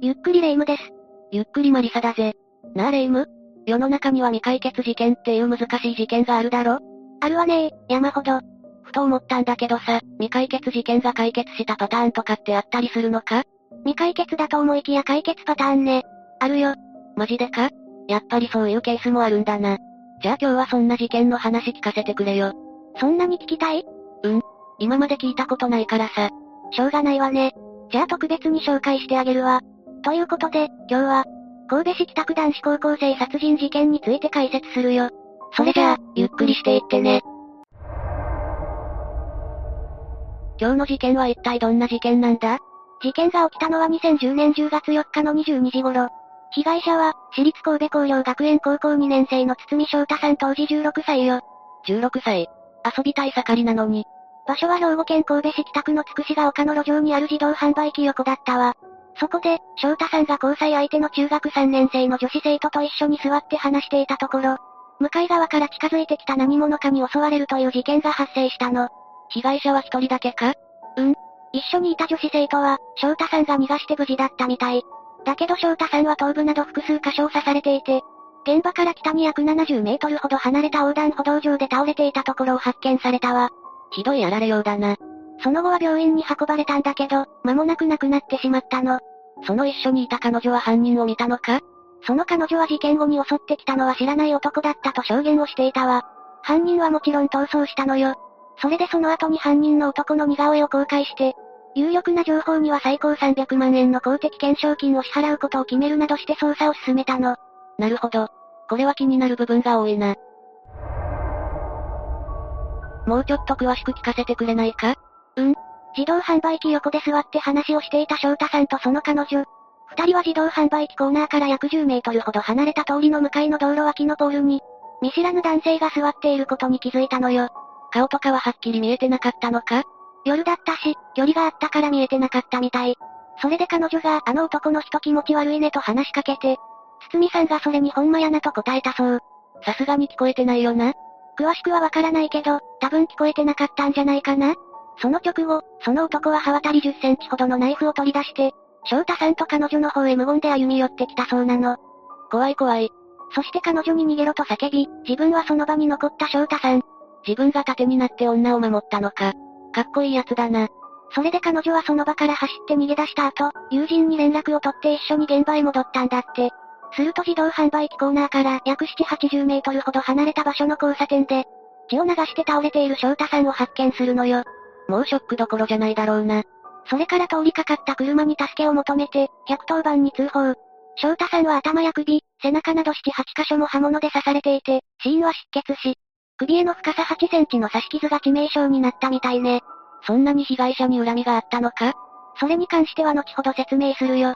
ゆっくりレ夢ムです。ゆっくりマリサだぜ。なあレ夢ム？世の中には未解決事件っていう難しい事件があるだろ？あるわね山ほど。ふと思ったんだけどさ、未解決事件が解決したパターンとかってあったりするのか？未解決だと思いきや解決パターンね。あるよ。マジでか？やっぱりそういうケースもあるんだな。じゃあ今日はそんな事件の話聞かせてくれよ。そんなに聞きたい？うん。今まで聞いたことないからさ。しょうがないわね。じゃあ特別に紹介してあげるわ。ということで、今日は、神戸市北区男子高校生殺人事件について解説するよ。それじゃあ、ゆっくりしていってね。今日の事件は一体どんな事件なんだ？事件が起きたのは2010年10月4日の22時頃。被害者は、私立神戸工業学園高校2年生の堤翔太さん当時16歳よ。16歳。遊びたい盛りなのに。場所は兵庫県神戸市北区のつくしが丘の路上にある自動販売機横だったわ。そこで、翔太さんが交際相手の中学3年生の女子生徒と一緒に座って話していたところ、向かい側から近づいてきた何者かに襲われるという事件が発生したの。被害者は一人だけか？うん一緒にいた女子生徒は、翔太さんが逃がして無事だったみたい。だけど翔太さんは頭部など複数箇所を刺されていて、現場から北に約70メートルほど離れた横断歩道上で倒れていたところを発見されたわ。ひどいやられようだな。その後は病院に運ばれたんだけど、間もなく亡くなってしまったの。その一緒にいた彼女は犯人を見たのか？その彼女は事件後に襲ってきたのは知らない男だったと証言をしていたわ。犯人はもちろん逃走したのよ。それでその後に犯人の男の似顔絵を公開して、有力な情報には最高300万円の公的懸賞金を支払うことを決めるなどして捜査を進めたの。なるほど。これは気になる部分が多いな。もうちょっと詳しく聞かせてくれないか？うん自動販売機横で座って話をしていた翔太さんとその彼女。二人は自動販売機コーナーから約10メートルほど離れた通りの向かいの道路脇のポールに、見知らぬ男性が座っていることに気づいたのよ。顔とかははっきり見えてなかったのか？夜だったし、距離があったから見えてなかったみたい。それで彼女があの男の人気持ち悪いねと話しかけて、堤さんがそれにほんまやなと答えたそう。さすがに聞こえてないよな？詳しくはわからないけど、多分聞こえてなかったんじゃないかな？その直後、その男は刃渡り10センチほどのナイフを取り出して、翔太さんと彼女の方へ無言で歩み寄ってきたそうなの。怖い怖い。そして彼女に逃げろと叫び、自分はその場に残った翔太さん。自分が盾になって女を守ったのか。かっこいいやつだな。それで彼女はその場から走って逃げ出した後、友人に連絡を取って一緒に現場へ戻ったんだって。すると自動販売機コーナーから約7、80メートルほど離れた場所の交差点で、血を流して倒れている翔太さんを発見するのよ。もうショックどころじゃないだろうな。それから通りかかった車に助けを求めて、110番に通報。翔太さんは頭や首、背中など7、8箇所も刃物で刺されていて、死因は失血死。首への深さ8センチの刺し傷が致命傷になったみたいね。そんなに被害者に恨みがあったのか？それに関しては後ほど説明するよ。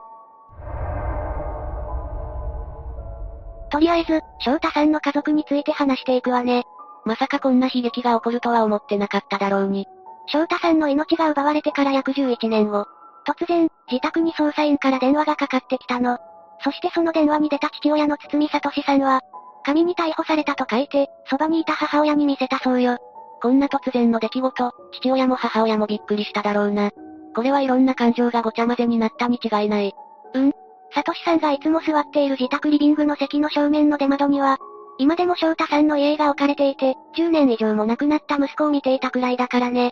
とりあえず、翔太さんの家族について話していくわね。まさかこんな悲劇が起こるとは思ってなかっただろうに。翔太さんの命が奪われてから約11年後、突然、自宅に捜査員から電話がかかってきたの。そしてその電話に出た父親の堤聡さんは、紙に逮捕されたと書いて、そばにいた母親に見せたそうよ。こんな突然の出来事、父親も母親もびっくりしただろうな。これはいろんな感情がごちゃ混ぜになったに違いない。サトシさんがいつも座っている自宅リビングの席の正面の出窓には、今でも翔太さんの家が置かれていて、10年以上も亡くなった息子を見ていたくらいだからね。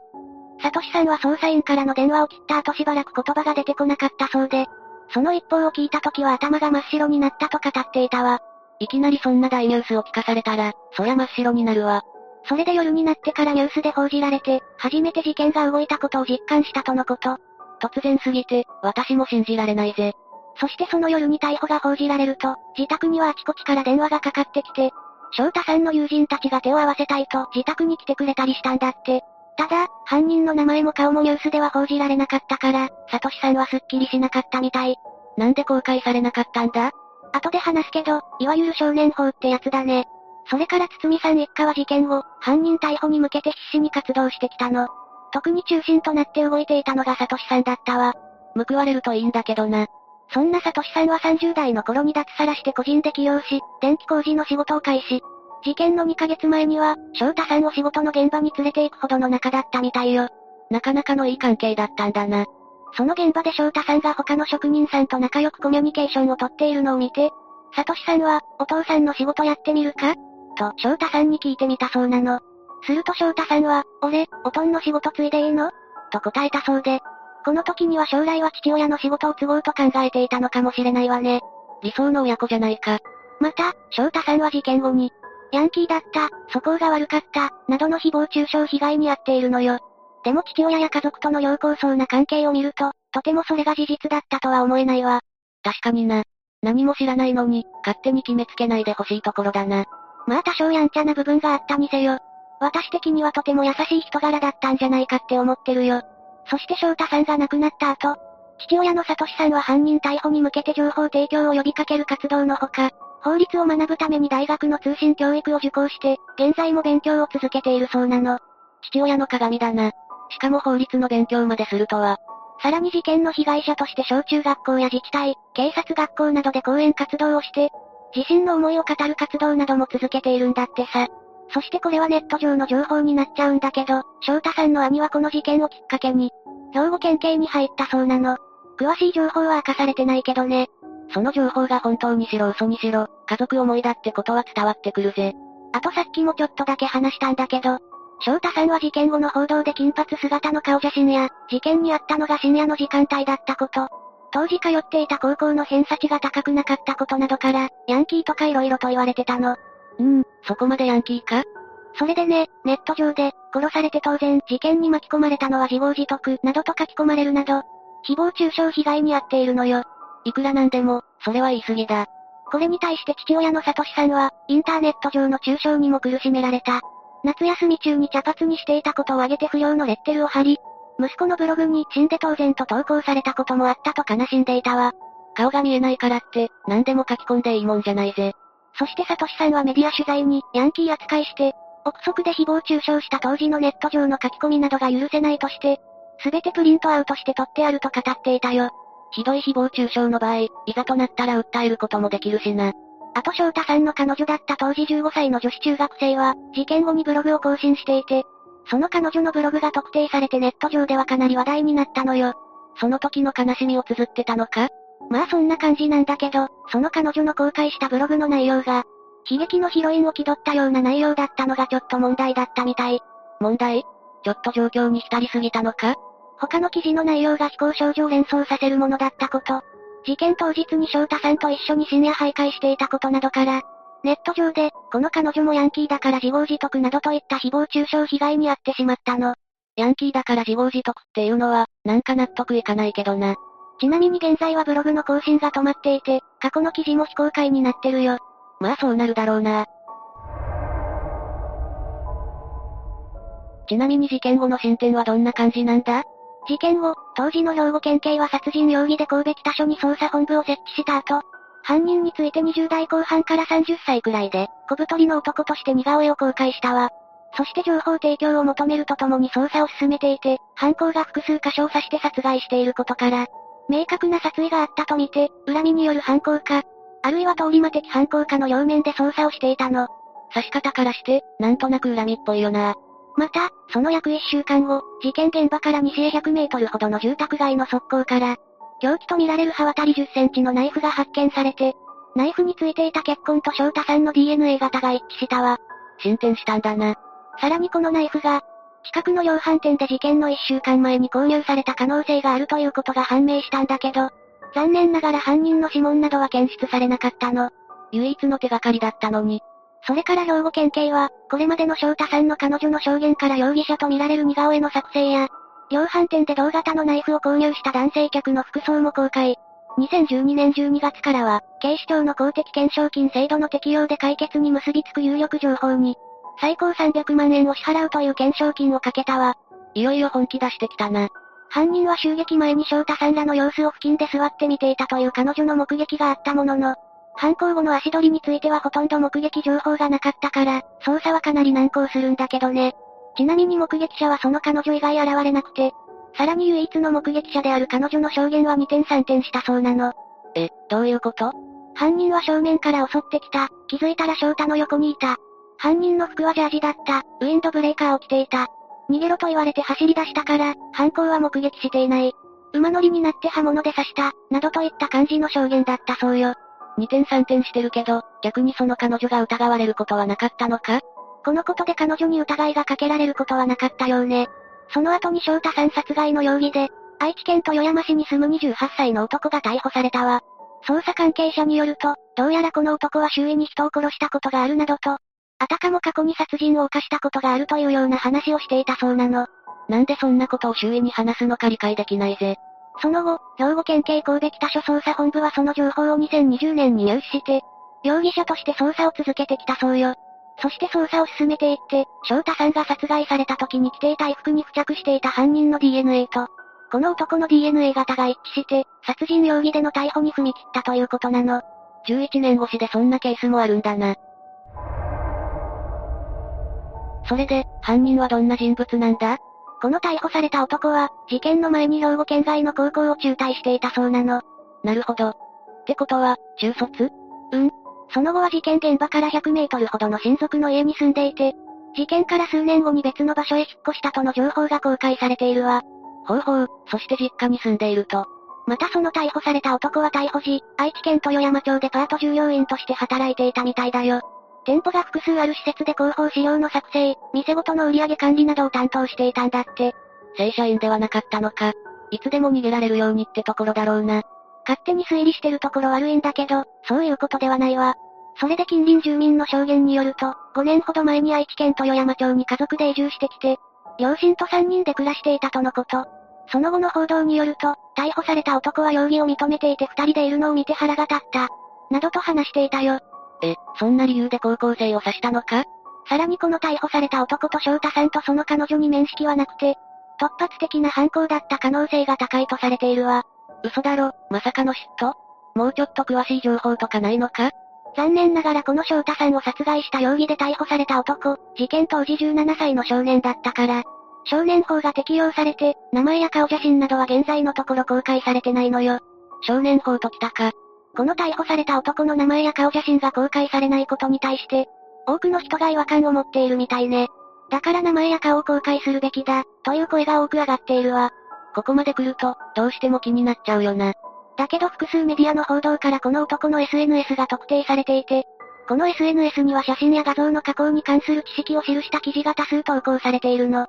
サトシさんは捜査員からの電話を切った後しばらく言葉が出てこなかったそうで、その一報を聞いた時は頭が真っ白になったと語っていたわ。いきなりそんな大ニュースを聞かされたら、そりゃ真っ白になるわ。それで夜になってからニュースで報じられて、初めて事件が動いたことを実感したとのこと。突然すぎて、私も信じられないぜ。そしてその夜に逮捕が報じられると、自宅にはあちこちから電話がかかってきて、翔太さんの友人たちが手を合わせたいと自宅に来てくれたりしたんだって。ただ、犯人の名前も顔もニュースでは報じられなかったから、サトシさんはスッキリしなかったみたい。なんで公開されなかったんだ？後で話すけど、いわゆる少年法ってやつだね。それから堤さん一家は事件後、犯人逮捕に向けて必死に活動してきたの。特に中心となって動いていたのがサトシさんだったわ。報われるといいんだけどな。そんなサトシさんは30代の頃に脱サラして個人で起業し、電気工事の仕事を開始。事件の2ヶ月前には、翔太さんを仕事の現場に連れて行くほどの仲だったみたいよ。なかなかのいい関係だったんだな。その現場で翔太さんが他の職人さんと仲良くコミュニケーションをとっているのを見て、サトシさんは、お父さんの仕事やってみるか？と、翔太さんに聞いてみたそうなの。すると翔太さんは、俺、おとんの仕事ついでいいの？と答えたそうで、この時には将来は父親の仕事を継ごうと考えていたのかもしれないわね。理想の親子じゃないか。また、翔太さんは事件後に、ヤンキーだった、素行が悪かった、などの誹謗中傷被害に遭っているのよ。でも父親や家族との良好そうな関係を見ると、とてもそれが事実だったとは思えないわ。確かにな。何も知らないのに、勝手に決めつけないでほしいところだな。まあ多少やんちゃな部分があったにせよ。私的にはとても優しい人柄だったんじゃないかって思ってるよ。そして翔太さんが亡くなった後、父親の聡さんは犯人逮捕に向けて情報提供を呼びかける活動のほか、法律を学ぶために大学の通信教育を受講して、現在も勉強を続けているそうなの。父親の鏡だな。しかも法律の勉強までするとは。さらに事件の被害者として小中学校や自治体、警察学校などで講演活動をして、自身の思いを語る活動なども続けているんだってさ。そしてこれはネット上の情報になっちゃうんだけど、翔太さんの兄はこの事件をきっかけに、兵庫県警に入ったそうなの。詳しい情報は明かされてないけどね。その情報が本当にしろ嘘にしろ、家族思いだってことは伝わってくるぜ。あとさっきもちょっとだけ話したんだけど、翔太さんは事件後の報道で金髪姿の顔写真や、事件にあったのが深夜の時間帯だったこと、当時通っていた高校の偏差値が高くなかったことなどから、ヤンキーとか色々と言われてたの。うーん、そこまでヤンキーか？それでね、ネット上で、殺されて当然、事件に巻き込まれたのは自業自得、などと書き込まれるなど、誹謗中傷被害に遭っているのよ。いくらなんでも、それは言い過ぎだ。これに対して父親のサトシさんは、インターネット上の中傷にも苦しめられた。夏休み中に茶髪にしていたことを挙げて不良のレッテルを貼り、息子のブログに死んで当然と投稿されたこともあったと悲しんでいたわ。顔が見えないからって、何でも書き込んでいいもんじゃないぜ。そしてサトシさんはメディア取材に、ヤンキー扱いして、憶測で誹謗中傷した当時のネット上の書き込みなどが許せないとして、すべてプリントアウトして取ってあると語っていたよ。ひどい誹謗中傷の場合、いざとなったら訴えることもできるしな。あと翔太さんの彼女だった当時15歳の女子中学生は、事件後にブログを更新していて、その彼女のブログが特定されてネット上ではかなり話題になったのよ。その時の悲しみを綴ってたのか？まあそんな感じなんだけど、その彼女の公開したブログの内容が、悲劇のヒロインを気取ったような内容だったのがちょっと問題だったみたい。問題？ちょっと状況に浸りすぎたのか？他の記事の内容が非行少女を連想させるものだったこと。事件当日に翔太さんと一緒に深夜徘徊していたことなどから、ネット上で、この彼女もヤンキーだから自業自得などといった誹謗中傷被害に遭ってしまったの。ヤンキーだから自業自得っていうのは、なんか納得いかないけどな。ちなみに現在はブログの更新が止まっていて、過去の記事も非公開になってるよ。まあそうなるだろうな。ちなみに事件後の進展はどんな感じなんだ？事件後、当時の兵庫県警は殺人容疑で神戸北署に捜査本部を設置した後、犯人について20代後半から30歳くらいで、小太りの男として似顔絵を公開したわ。そして情報提供を求めるとともに捜査を進めていて、犯行が複数箇所を刺して殺害していることから、明確な殺意があったとみて、恨みによる犯行か、あるいは通り魔的犯行かの両面で捜査をしていたの。刺し方からして、なんとなく恨みっぽいよな。また、その約1週間後、事件現場から西へ100メートルほどの住宅街の側溝から、凶器とみられる刃渡り10センチのナイフが発見されて、ナイフについていた血痕と翔太さんの DNA 型が一致したわ。進展したんだな。さらにこのナイフが、近くの量販店で事件の1週間前に購入された可能性があるということが判明したんだけど、残念ながら犯人の指紋などは検出されなかったの。唯一の手がかりだったのに。それから兵庫県警は、これまでの翔太さんの彼女の証言から容疑者とみられる似顔絵の作成や、量販店で同型のナイフを購入した男性客の服装も公開。2012年12月からは、警視庁の公的懸賞金制度の適用で解決に結びつく有力情報に、最高300万円を支払うという懸賞金をかけたわ。いよいよ本気出してきたな。犯人は襲撃前に翔太さんらの様子を付近で座って見ていたという彼女の目撃があったものの、犯行後の足取りについてはほとんど目撃情報がなかったから、捜査はかなり難航するんだけどね。ちなみに目撃者はその彼女以外現れなくて、さらに唯一の目撃者である彼女の証言は2点3点したそうなの。え、どういうこと？犯人は正面から襲ってきた。気づいたら翔太の横にいた。犯人の服はジャージだった。ウィンドブレーカーを着ていた。逃げろと言われて走り出したから、犯行は目撃していない。馬乗りになって刃物で刺した、などといった感じの証言だったそうよ。二点三点してるけど、逆にその彼女が疑われることはなかったのか？このことで彼女に疑いがかけられることはなかったようね。その後に翔太さん殺害の容疑で、愛知県豊山市に住む28歳の男が逮捕されたわ。捜査関係者によると、どうやらこの男は周囲に人を殺したことがあるなどと、あたかも過去に殺人を犯したことがあるというような話をしていたそうなの。なんでそんなことを周囲に話すのか理解できないぜ。その後、兵庫県警神戸北署捜査本部はその情報を2020年に入手して、容疑者として捜査を続けてきたそうよ。そして捜査を進めていって、翔太さんが殺害された時に着ていた衣服に付着していた犯人の DNA と、この男の DNA 型が一致して、殺人容疑での逮捕に踏み切ったということなの。11年越しでそんなケースもあるんだな。それで、犯人はどんな人物なんだ？この逮捕された男は、事件の前に兵庫県外の高校を中退していたそうなの。なるほど。ってことは、中卒？うん。その後は事件現場から100メートルほどの親族の家に住んでいて、事件から数年後に別の場所へ引っ越したとの情報が公開されているわ。ほうほう、そして実家に住んでいると。またその逮捕された男は逮捕時、愛知県豊山町でパート従業員として働いていたみたいだよ。店舗が複数ある施設で広報資料の作成、店ごとの売上管理などを担当していたんだって。正社員ではなかったのか。いつでも逃げられるようにってところだろうな。勝手に推理してるところ悪いんだけど、そういうことではないわ。それで近隣住民の証言によると、5年ほど前に愛知県豊山町に家族で移住してきて、両親と3人で暮らしていたとのこと。その後の報道によると、逮捕された男は容疑を認めていて2人でいるのを見て腹が立った。などと話していたよ。え、そんな理由で高校生を刺したのか？さらにこの逮捕された男と翔太さんとその彼女に面識はなくて、突発的な犯行だった可能性が高いとされているわ。嘘だろ、まさかの嫉妬？もうちょっと詳しい情報とかないのか？残念ながらこの翔太さんを殺害した容疑で逮捕された男、事件当時17歳の少年だったから、少年法が適用されて、名前や顔写真などは現在のところ公開されてないのよ。少年法ときたか。この逮捕された男の名前や顔写真が公開されないことに対して、多くの人が違和感を持っているみたいね。だから名前や顔を公開するべきだ、という声が多く上がっているわ。ここまで来ると、どうしても気になっちゃうよな。だけど複数メディアの報道からこの男の SNS が特定されていて、この SNS には写真や画像の加工に関する知識を記した記事が多数投稿されているの。っ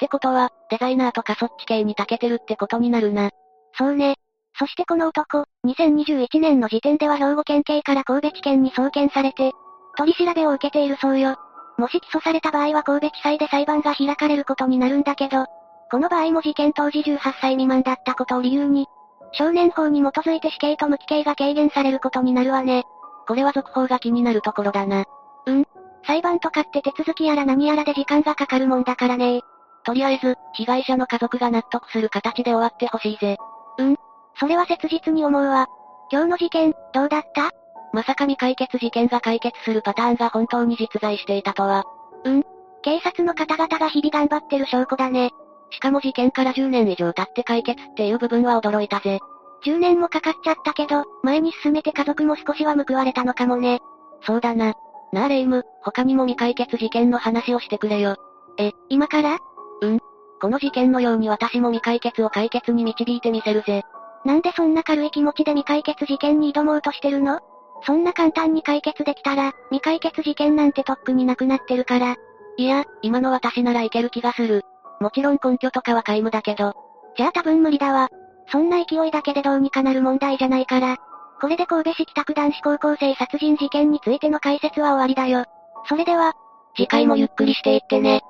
てことは、デザイナーとかそっち系に長けてるってことになるな。そうね。そしてこの男、2021年の時点では兵庫県警から神戸地検に送検されて、取り調べを受けているそうよ。もし起訴された場合は神戸地裁で裁判が開かれることになるんだけど、この場合も事件当時18歳未満だったことを理由に、少年法に基づいて死刑と無期刑が軽減されることになるわね。これは続報が気になるところだな。うん。裁判とかって手続きやら何やらで時間がかかるもんだからねとりあえず、被害者の家族が納得する形で終わってほしいぜ。うん。それは切実に思うわ。今日の事件、どうだった？まさか未解決事件が解決するパターンが本当に実在していたとは。うん。警察の方々が日々頑張ってる証拠だね。しかも事件から10年以上経って解決っていう部分は驚いたぜ。10年もかかっちゃったけど、前に進めて家族も少しは報われたのかもね。そうだな。なあレイム、他にも未解決事件の話をしてくれよ。え、今から？うん。この事件のように私も未解決を解決に導いてみせるぜ。なんでそんな軽い気持ちで未解決事件に挑もうとしてるの？そんな簡単に解決できたら、未解決事件なんてとっくになくなってるから。いや、今の私ならいける気がする。もちろん根拠とかは皆無だけど。じゃあ多分無理だわ。そんな勢いだけでどうにかなる問題じゃないから。これで神戸市北区男子高校生殺人事件についての解説は終わりだよ。それでは、次回もゆっくりしていってね。